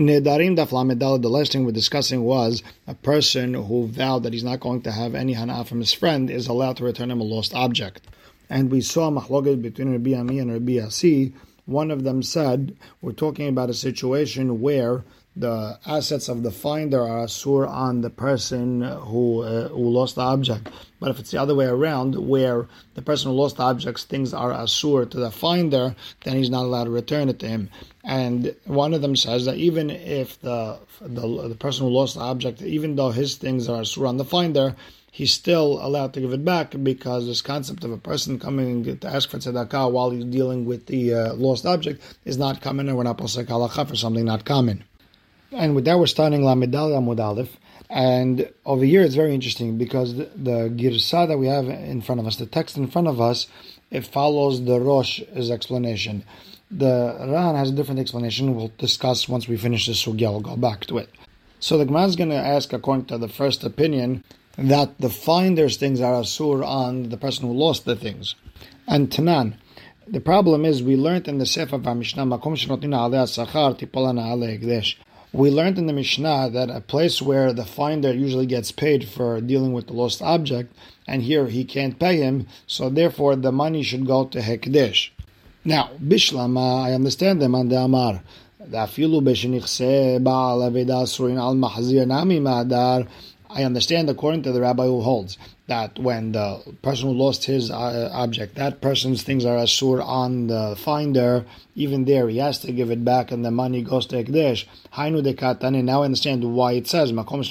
Nedarim daf lamedal, the last thing we're discussing was a person who vowed that he's not going to have any hana from his friend is allowed to return him a lost object. And we saw mahloket between Rabbi Ami and Rabbi Asi. One of them said, we're talking about a situation where the assets of the finder are asur on the person who uh, who lost the object. But if it's the other way around, where the person who lost the object's things are asur to the finder, then he's not allowed to return it to him. And one of them says that even if the the, the person who lost the object, even though his things are asur on the finder, he's still allowed to give it back because this concept of a person coming to ask for tzedakah while he's dealing with the uh, lost object is not common, and we're not posek halacha for something not common. And with that, we're starting Lamedal Amud. And over here, it's very interesting because the, the girsa that we have in front of us, the text in front of us, it follows the Rosh's explanation. The Ran has a different explanation. We'll discuss once we finish the sugya. We'll go back to it. So the Gemara is going to ask, according to the first opinion, that the finder's things are asur on the person who lost the things. And Tanan, the problem is we learned in the Sefer of Mishnah, Makom Sachar Tipolana we learned in the Mishnah that a place where the finder usually gets paid for dealing with the lost object, and here he can't pay him, so therefore the money should go to Hekdesh. Now, Bishlama, I understand them on the Amar. אפילו בשנכסה בעל אבדה אסורים על מחזיר נמי מהדר I understand, according to the rabbi who holds that when the person who lost his uh, object, that person's things are asur on the finder, even there he has to give it back and the money goes to Ekdesh. Dekatane. Now I understand why it says makom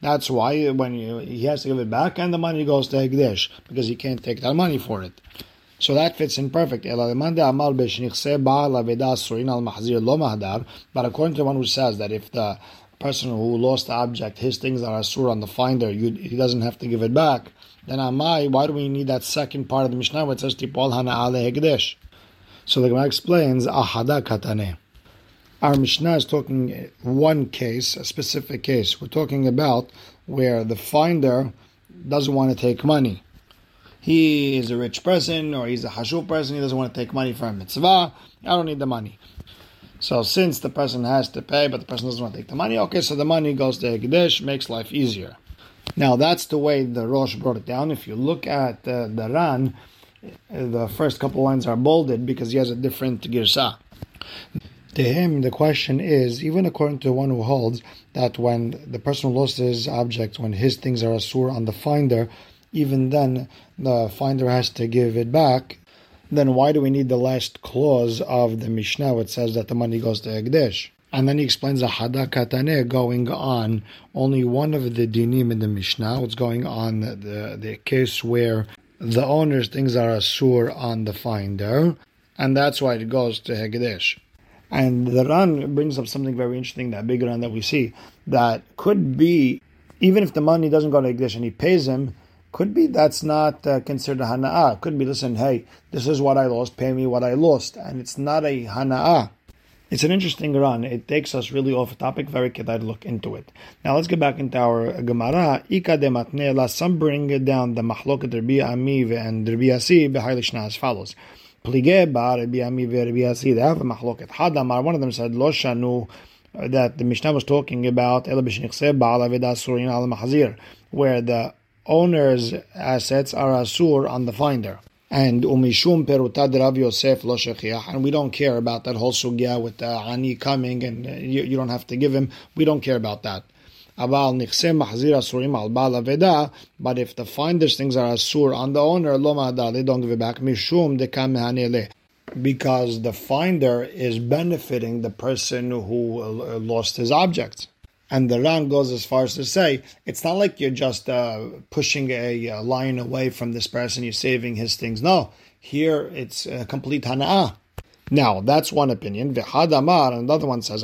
That's why when you, he has to give it back and the money goes to Ekdesh because he can't take that money for it. So that fits in perfect. But according to one who says that if the person who lost the object, his things are asur on the finder, you, he doesn't have to give it back. Then amai, why do we need that second part of the Mishnah it says tipol hana? So the Gemara explains ahada katane. Our Mishnah is talking one case, a specific case. We're talking about where the finder doesn't want to take money. He is a rich person or he's a hashul person, he doesn't want to take money from mitzvah. I don't need the money. So since the person has to pay, but the person doesn't want to take the money, okay, so the money goes to Hekdesh, makes life easier. Now that's the way the Rosh brought it down. If you look at uh, the Ran, the first couple lines are bolded because he has a different girsa. To him, the question is, even according to one who holds that when the person who lost his object, when his things are asur on the finder, even then the finder has to give it back then why do we need the last clause of the Mishnah which says that the money goes to Egdesh? And then he explains the hada katane going on. Only one of the dinim in the Mishnah What's going on the, the case where the owner's things are asur on the finder, and that's why it goes to Hegdesh. And the Ran brings up something very interesting, that big Ran that we see, that could be, even if the money doesn't go to Hegdesh and he pays him, could be that's not uh, considered hana'ah. Could be, listen, hey, this is what I lost, pay me what I lost. And it's not a hana'ah. It's an interesting Ran. It takes us really off topic. Very good. I'd look into it. Now let's get back into our Gemara. Ika de matnela. Some bring down the mahloket Rabbi Amiv and Rabbi Asi behailishna as follows. Plige ba Rabbi Amiv Rabbi Asi. They have a mahloket. Hadamar. One of them said lo shanu that the Mishnah was talking about El Bishiniksebasurin Al Mahazir, where the owner's assets are asur on the finder. And umishum perutad Rav Yosef lo and we don't care about that whole sugya with the ani coming and you, you, don't have to give him. We don't care about that. But if the finder's things are asur on the owner, lo they don't give it back. Mishum dekam because the finder is benefiting the person who uh, lost his objects. And the Ran goes as far as to say it's not like you're just uh, pushing a, a, lion away from this person, you're saving his things. No, here it's complete hana'ah. Now, that's one opinion. V'had another one says,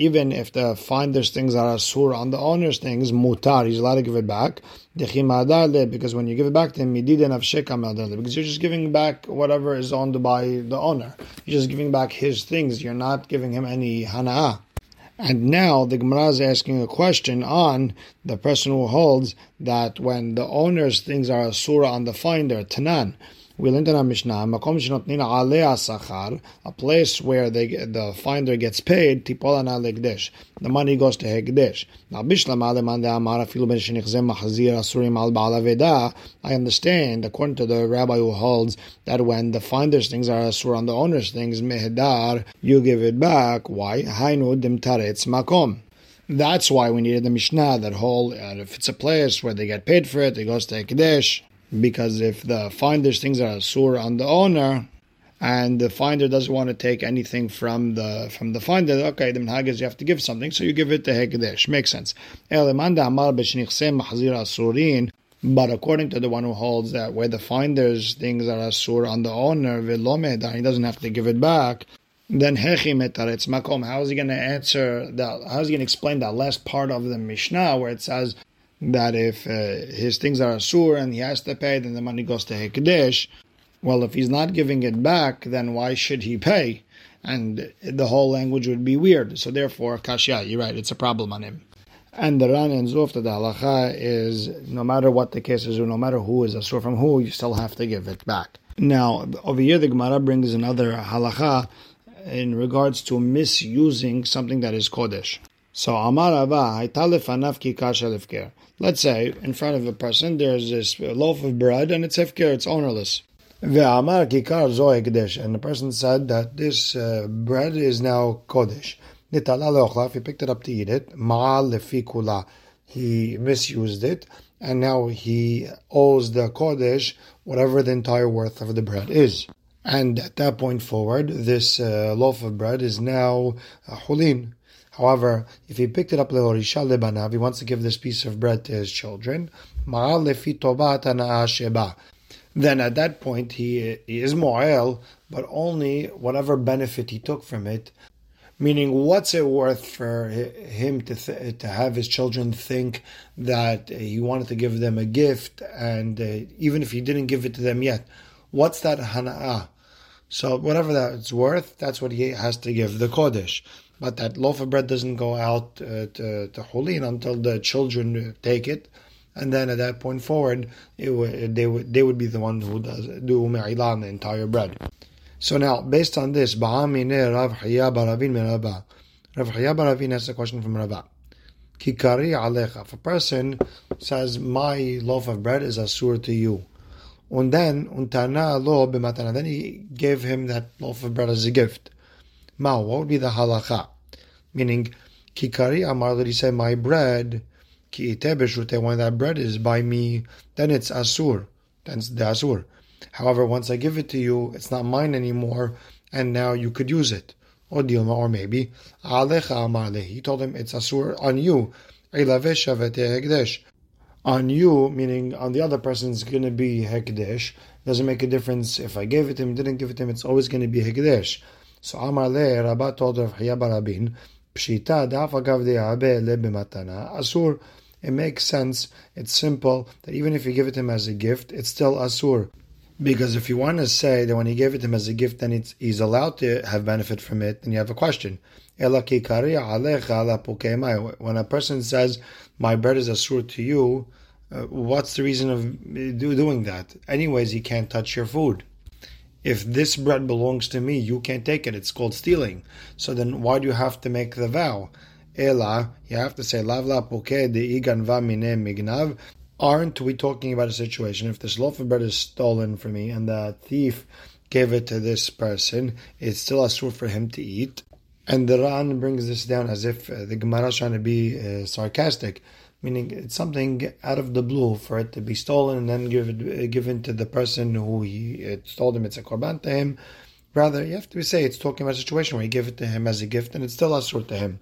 even if the finder's things are asur on the owner's things, mutar, he's allowed to give it back. Because when you give it back to him, because you're just giving back whatever is owned by the owner. You're just giving back his things. You're not giving him any hana'ah. And now the Gemara is asking a question on the person who holds that when the owner's things are asura on the finder, tanan, We learned in our Mishnah, makom alei sachar, a place where they, the finder gets paid. The money goes to hegdesh. Now, asurim al. I understand, according to the rabbi who holds that when the finder's things are asur on the owner's things, mehedar, you give it back. Why? Makom. That's why we needed the Mishnah, that whole, uh, if it's a place where they get paid for it, it goes to Ekdesh. Because if the finder's things are sur on the owner, and the finder doesn't want to take anything from the from the finder, okay, the minhag is you have to give something, so you give it to Hekdesh. Makes sense. But according to the one who holds that where the finder's things are asur on the owner, he doesn't have to give it back, then makom. How is he going to answer that? How is he going to explain that last part of the Mishnah where it says that if uh, his things are asur and he has to pay, then the money goes to hekdesh. Well, if he's not giving it back, then why should he pay? And the whole language would be weird. So therefore, kashya, you're right, it's a problem on him. And the Ran and Zuf the halacha is no matter what the case is, or no matter who is asur from who, you still have to give it back. Now, over here, the Gemara brings another halacha in regards to misusing something that is kodesh. So Amar Anav Let's say in front of a person there's this loaf of bread and it's hefker, it's ownerless. Ve'amar kikar zo and the person said that this uh, bread is now kodesh. He picked it up to eat it, ma'al. He misused it, and now he owes the kodesh whatever the entire worth of the bread is. And at that point forward, this uh, loaf of bread is now uh, hulin. However, if he picked it up lehorisha lebanav, he wants to give this piece of bread to his children. Then at that point he, he is mo'el, but only whatever benefit he took from it. Meaning, what's it worth for him to th- to have his children think that he wanted to give them a gift, and uh, even if he didn't give it to them yet, what's that hana'ah? So whatever that's worth, that's what he has to give the kodesh. But that loaf of bread doesn't go out uh, to, to Hulin until the children take it. And then at that point forward, they would they would be the one who does do me'ilah the entire bread. So now, based on this, Rav Hiya Baravin has a question from Rava. Kikari alecha. If a person says, my loaf of bread is asur to you, and then, untana. Then he gave him that loaf of bread as a gift. Ma, what would be the halacha? Meaning, kikari amar, that he said, my bread, ki ite when that bread is by me, then it's asur. Then it's the asur. However, once I give it to you, it's not mine anymore, and now you could use it. Or dilma, or maybe, alecha amar He told him, it's asur on you on you, meaning on the other person, is going to be Hekdesh. Doesn't make a difference if I gave it to him, didn't give it to him, it's always going to be Hekdesh. So Amar Le, Rabbah told Rav Barabin, Pshita le b'matana. Asur, it makes sense, it's simple, that even if you give it him as a gift, it's still Asur. Because if you want to say that when he gave it to him as a gift, then he's allowed to have benefit from it, then you have a question. When a person says, my bread is asur to you, uh, what's the reason of do, doing that? Anyways, he can't touch your food. If this bread belongs to me, you can't take it. It's called stealing. So then why do you have to make the vow? Ela, you have to say, Lav la de iganva mine mignav. Aren't we talking about a situation if this loaf of bread is stolen from me and the thief gave it to this person, it's still a asur for him to eat? And the Ran brings this down as if uh, the Gemara is trying to be uh, sarcastic, meaning it's something out of the blue for it to be stolen and then give uh, given to the person who he it told him it's a korban to him. Rather, you have to say it's talking about a situation where you give it to him as a gift and it's still asur to him.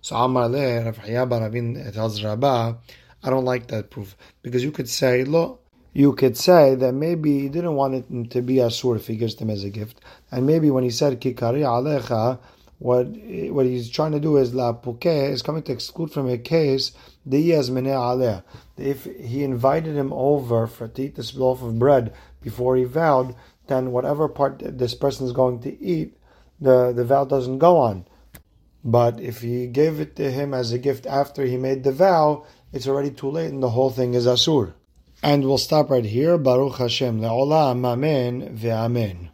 So Amar Le, Rav Rabin tells Rabbah, I don't like that proof because you could say, look, you could say that maybe he didn't want it to be asur if he gives them as a gift, and maybe when he said kikari alecha what what he's trying to do is la puke is coming to exclude from a case the aleh. If he invited him over for to eat this loaf of bread before he vowed, then whatever part this person is going to eat, the, the vow doesn't go on. But if he gave it to him as a gift after he made the vow, it's already too late and the whole thing is asur. And we'll stop right here. Baruch Hashem. Le'olam. Amen ve'amen.